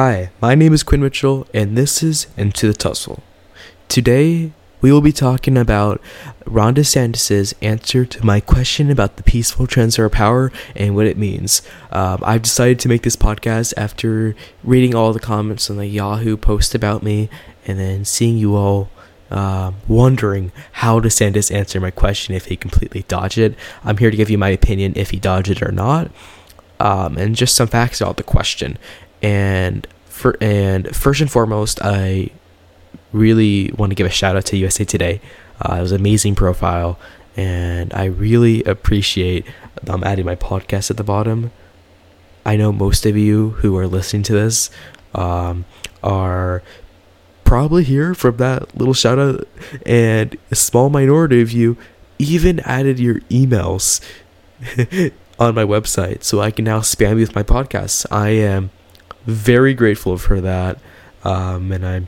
Hi, my name is Quinn Mitchell, and this is Into the Tussle. Today, we will be talking about Ron DeSantis' answer to my question about the peaceful transfer of power and what it means. Um, I've decided to make this podcast after reading all the comments on the Yahoo post about me and then seeing you all uh, wondering how DeSantis answered my question if he completely dodged it. I'm here to give you my opinion if he dodged it or not, um, and just some facts about the question. And for and first and foremost, I really want to give a shout out to USA Today. Uh, it was an amazing profile, and I really appreciate them adding my podcast at the bottom. I know most of you who are listening to this um, are probably here from that little shout out, and a small minority of you even added your emails on my website so I can now spam you with my podcasts. I am very grateful for that. Um, and I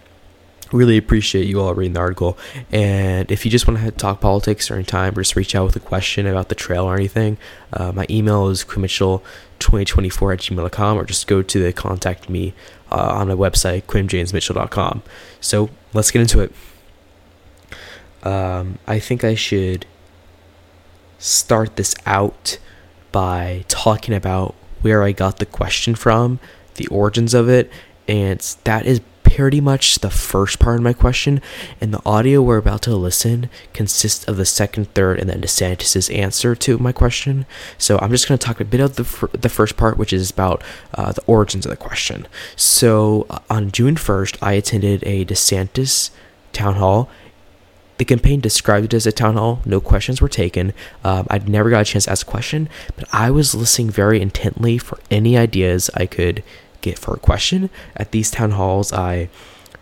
really appreciate you all reading the article. And if you just want to talk politics during time, or just reach out with a question about the trail or anything, uh, my email is quinnmitchell2024 at gmail.com, or just go to the contact me uh, on my website, quinnjamesmitchell.com. So let's get into it. Um, I think I should start this out by talking about where I got the question from the origins of it, and that is pretty much the first part of my question. And the audio we're about to listen consists of the second, third, and then DeSantis' answer to my question. So I'm just going to talk a bit of the, fir- the first part, which is about uh, the origins of the question. So uh, on June 1st, I attended a DeSantis town hall the campaign described it as a town hall. No questions were taken. Um, I never got a chance to ask a question, but I was listening very intently for any ideas I could get for a question. At these town halls, I,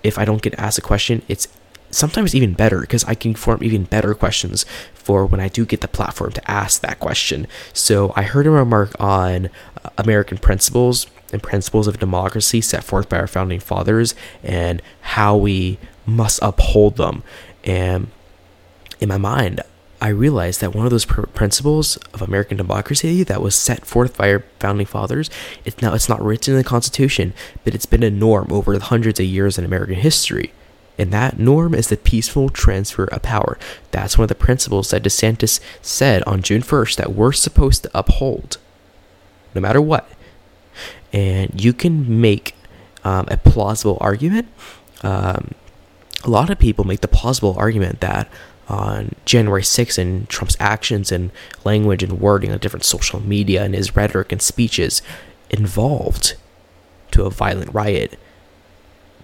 if I don't get asked a question, it's sometimes even better because I can form even better questions for when I do get the platform to ask that question. So I heard a remark on uh, American principles and principles of democracy set forth by our founding fathers and how we must uphold them. And in my mind, I realized that one of those pr- principles of American democracy that was set forth by our founding fathers, it's now it's not written in the Constitution, but it's been a norm over hundreds of years in American history. And that norm is the peaceful transfer of power. That's one of the principles that DeSantis said on June 1st that we're supposed to uphold, no matter what. And you can make um, a plausible argument. Um, a lot of people make the plausible argument that on January 6th and Trump's actions and language and wording on different social media and his rhetoric and speeches involved to a violent riot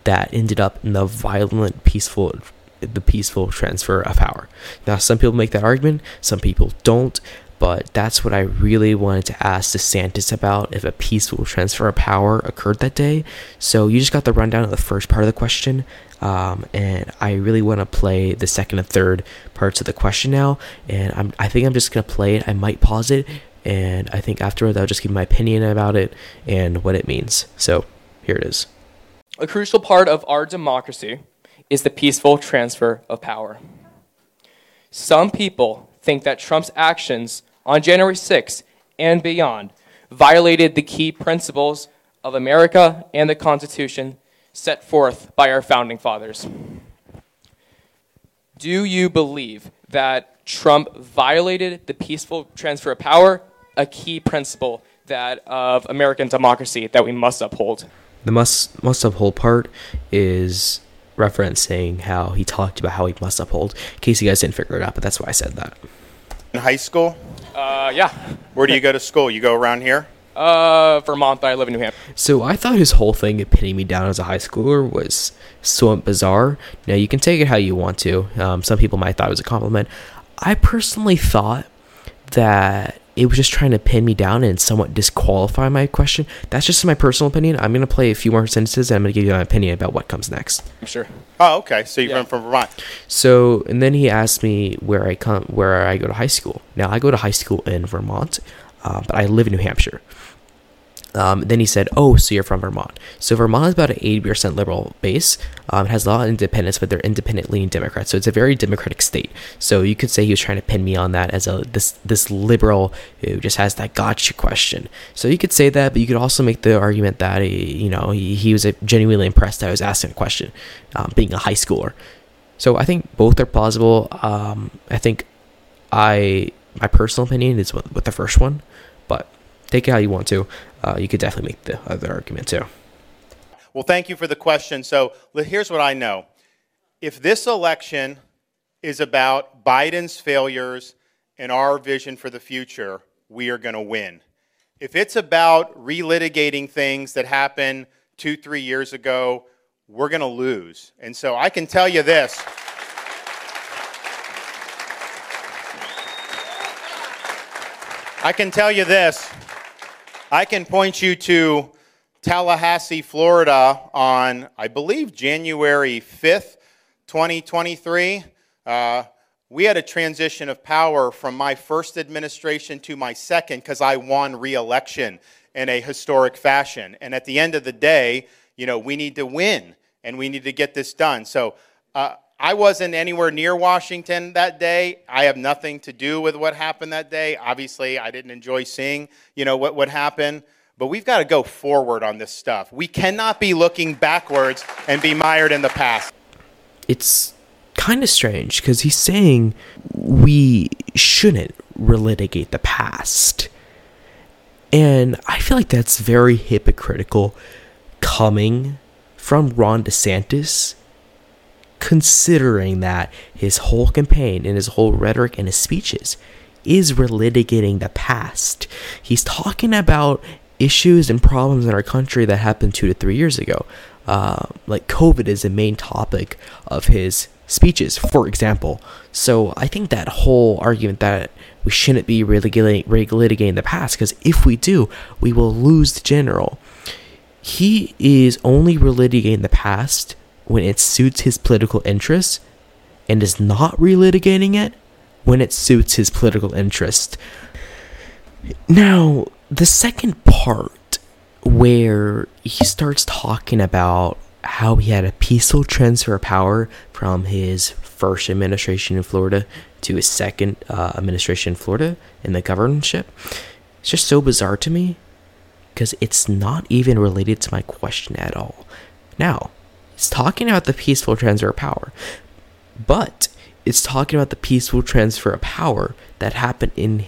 that ended up in the violent peaceful the peaceful transfer of power. Now some people make that argument, some people don't, but that's what I really wanted to ask DeSantis about if a peaceful transfer of power occurred that day. So you just got the rundown of the first part of the question. Um, and I really want to play the second and third parts of the question now. And I'm, I think I'm just going to play it. I might pause it. And I think afterwards I'll just give my opinion about it and what it means. So here it is. A crucial part of our democracy is the peaceful transfer of power. Some people think that Trump's actions on January 6th and beyond violated the key principles of America and the Constitution set forth by our founding fathers. Do you believe that Trump violated the peaceful transfer of power, a key principle that of American democracy that we must uphold? The must must uphold part is referencing how he talked about how he must uphold. In case you guys didn't figure it out, but that's why I said that. In high school? Uh, yeah. Where do you go to school? You go around here? Uh, Vermont. I live in New Hampshire. So I thought his whole thing of pinning me down as a high schooler was somewhat bizarre. Now you can take it how you want to. Um, some people might thought it was a compliment. I personally thought that it was just trying to pin me down and somewhat disqualify my question. That's just my personal opinion. I'm gonna play a few more sentences and I'm gonna give you my opinion about what comes next. I'm sure. Oh, okay. So you're Yeah. from Vermont. So and then he asked me where I come, where I go to high school. Now I go to high school in Vermont, uh, but I live in New Hampshire. Um, then he said, "Oh, so you're from Vermont? So Vermont is about an eighty percent liberal base. Um, it has a lot of independents, but they're independent leaning Democrats. So it's a very democratic state. So you could say he was trying to pin me on that as a this this liberal who just has that gotcha question. So you could say that, but you could also make the argument that he, you know he, he was genuinely impressed that I was asking a question, um, being a high schooler. So I think both are plausible. Um, I think I my personal opinion is with the first one, but take it how you want to. Uh, you could definitely make the other argument too. Well, thank you for the question. So here's what I know. If this election is about Biden's failures and our vision for the future, we are going to win. If it's about relitigating things that happened two, three years ago, we're going to lose. And so I can tell you this. I can tell you this. I can point you to Tallahassee, Florida on, I believe, January 5th, 2023. Uh, we had a transition of power from my first administration to my second because I won re election in a historic fashion. And at the end of the day, you know, we need to win and we need to get this done. So uh, I wasn't anywhere near Washington that day. I have nothing to do with what happened that day. Obviously, I didn't enjoy seeing, you know, what, what happened. But we've got to go forward on this stuff. We cannot be looking backwards and be mired in the past. It's kind of strange because he's saying we shouldn't relitigate the past. And I feel like that's very hypocritical coming from Ron DeSantis, considering that his whole campaign and his whole rhetoric and his speeches is relitigating the past. He's talking about issues and problems in our country that happened two to three years ago. Uh, like COVID is the main topic of his speeches, for example. So I think that whole argument that we shouldn't be relitigating, relitigating the past, because if we do, we will lose the general. He is only relitigating the past when it suits his political interests and is not relitigating it when it suits his political interest. Now, the second part where he starts talking about how he had a peaceful transfer of power from his first administration in Florida to his second uh, administration in Florida in the governorship. It's just so bizarre to me because it's not even related to my question at all. Now, it's talking about the peaceful transfer of power, but it's talking about the peaceful transfer of power that happened in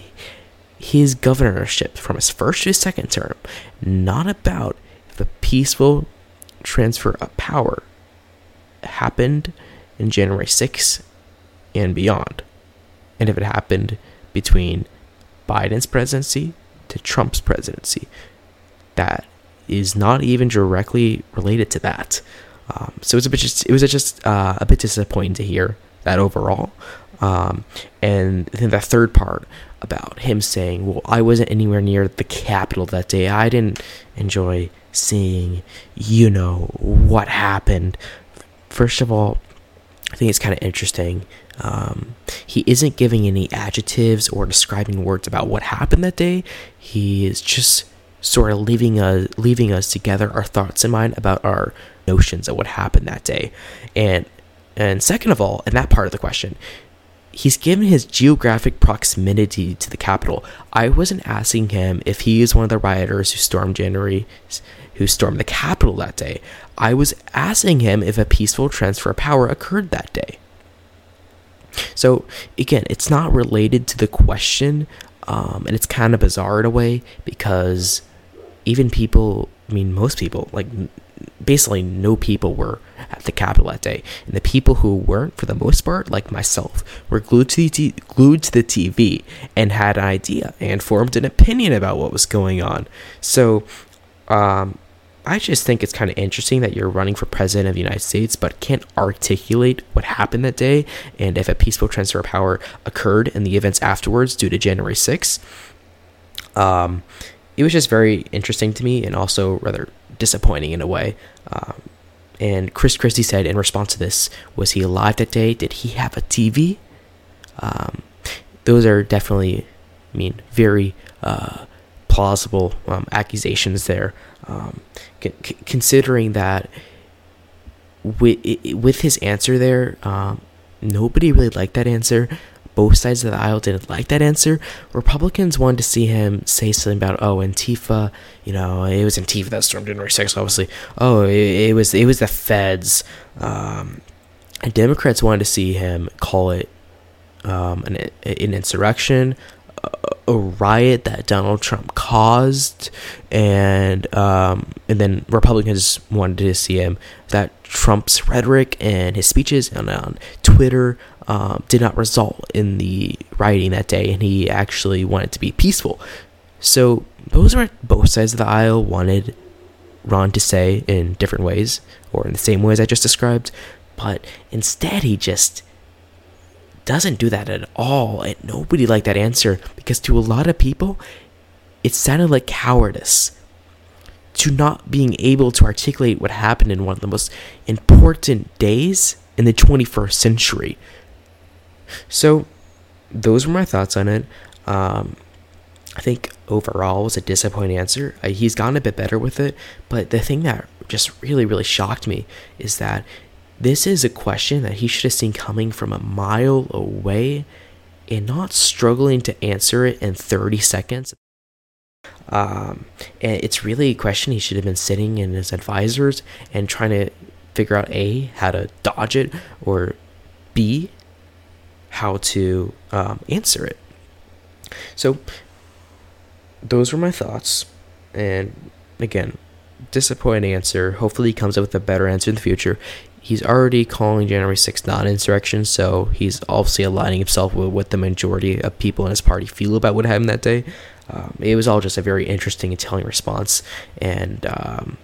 his governorship from his first to his second term, not about the peaceful transfer of power happened in January 6th and beyond. And if it happened between Biden's presidency to Trump's presidency, that is not even directly related to that. Um, so it was a bit just it was just uh, a bit disappointing to hear that overall. Um, and then the third part about him saying, "Well, I wasn't anywhere near the Capitol that day. I didn't enjoy seeing, you know, what happened." First of all, I think it's kind of interesting. Um, he isn't giving any adjectives or describing words about what happened that day. He is just sort of leaving us, leaving us together our thoughts in mind about our notions of what happened that day. And and second of all, in that part of the question, he's given his geographic proximity to the Capitol. I wasn't asking him if he is one of the rioters who stormed January, who stormed the Capitol that day. I was asking him if a peaceful transfer of power occurred that day. So again, it's not related to the question, um, and it's kind of bizarre in a way because even people, I mean, most people, like basically no people were at the Capitol that day, and the people who weren't, for the most part, like myself, were glued to the t- glued to the TV and had an idea and formed an opinion about what was going on. So, um, I just think it's kind of interesting that you're running for president of the United States, but can't articulate what happened that day and if a peaceful transfer of power occurred in the events afterwards due to January 6th. Um, it was just very interesting to me and also rather disappointing in a way. Um, and Chris Christie said in response to this, was he alive that day? Did he have a TV? Um, those are definitely, I mean, very uh, plausible um, accusations there, um, c- considering that with with his answer there, um, nobody really liked that answer. Both sides of the aisle didn't like that answer. Republicans wanted to see him say something about, oh, Antifa, you know, it was Antifa that stormed January 6th, obviously. Oh, it, it was it was the feds. Um, and Democrats wanted to see him call it um, an, an insurrection, a riot that Donald Trump caused, and um, and then Republicans wanted to see him that Trump's rhetoric and his speeches on, on Twitter um, did not result in the rioting that day, and he actually wanted to be peaceful. So those are both sides of the aisle wanted Ron to say in different ways, or in the same ways I just described, but instead he just doesn't do that at all, and nobody liked that answer because to a lot of people, it sounded like cowardice. To not being able to articulate what happened in one of the most important days in the 21st century. So, those were my thoughts on it. Um, I think overall was a disappointing answer. Uh, he's gotten a bit better with it, but the thing that just really, really shocked me is that this is a question that he should have seen coming from a mile away and not struggling to answer it in 30 seconds. Um, and it's really a question he should have been sitting in his advisors and trying to figure out A, how to dodge it, or B, how to um, answer it. So, those were my thoughts. And again, disappointing answer. Hopefully, he comes up with a better answer in the future he's already calling January 6th not insurrection, so he's obviously aligning himself with what the majority of people in his party feel about what happened that day. Um, it was all just a very interesting and telling response, and um,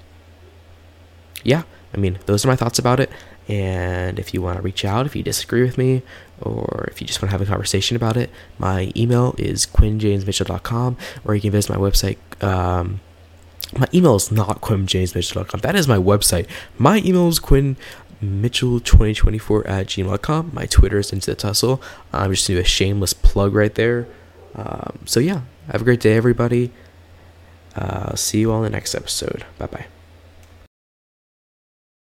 yeah, I mean, those are my thoughts about it. And if you want to reach out, if you disagree with me, or if you just want to have a conversation about it, my email is quinnjamesmitchell.com, or you can visit my website. Um, my email is not quinnjamesmitchell.com. That is my website. My email is quinn mitchell2024 at gmail.com. My Twitter is into the tussle. I'm just going to do a shameless plug right there. Um, so, yeah, have a great day, everybody. Uh, see you all in the next episode. Bye bye.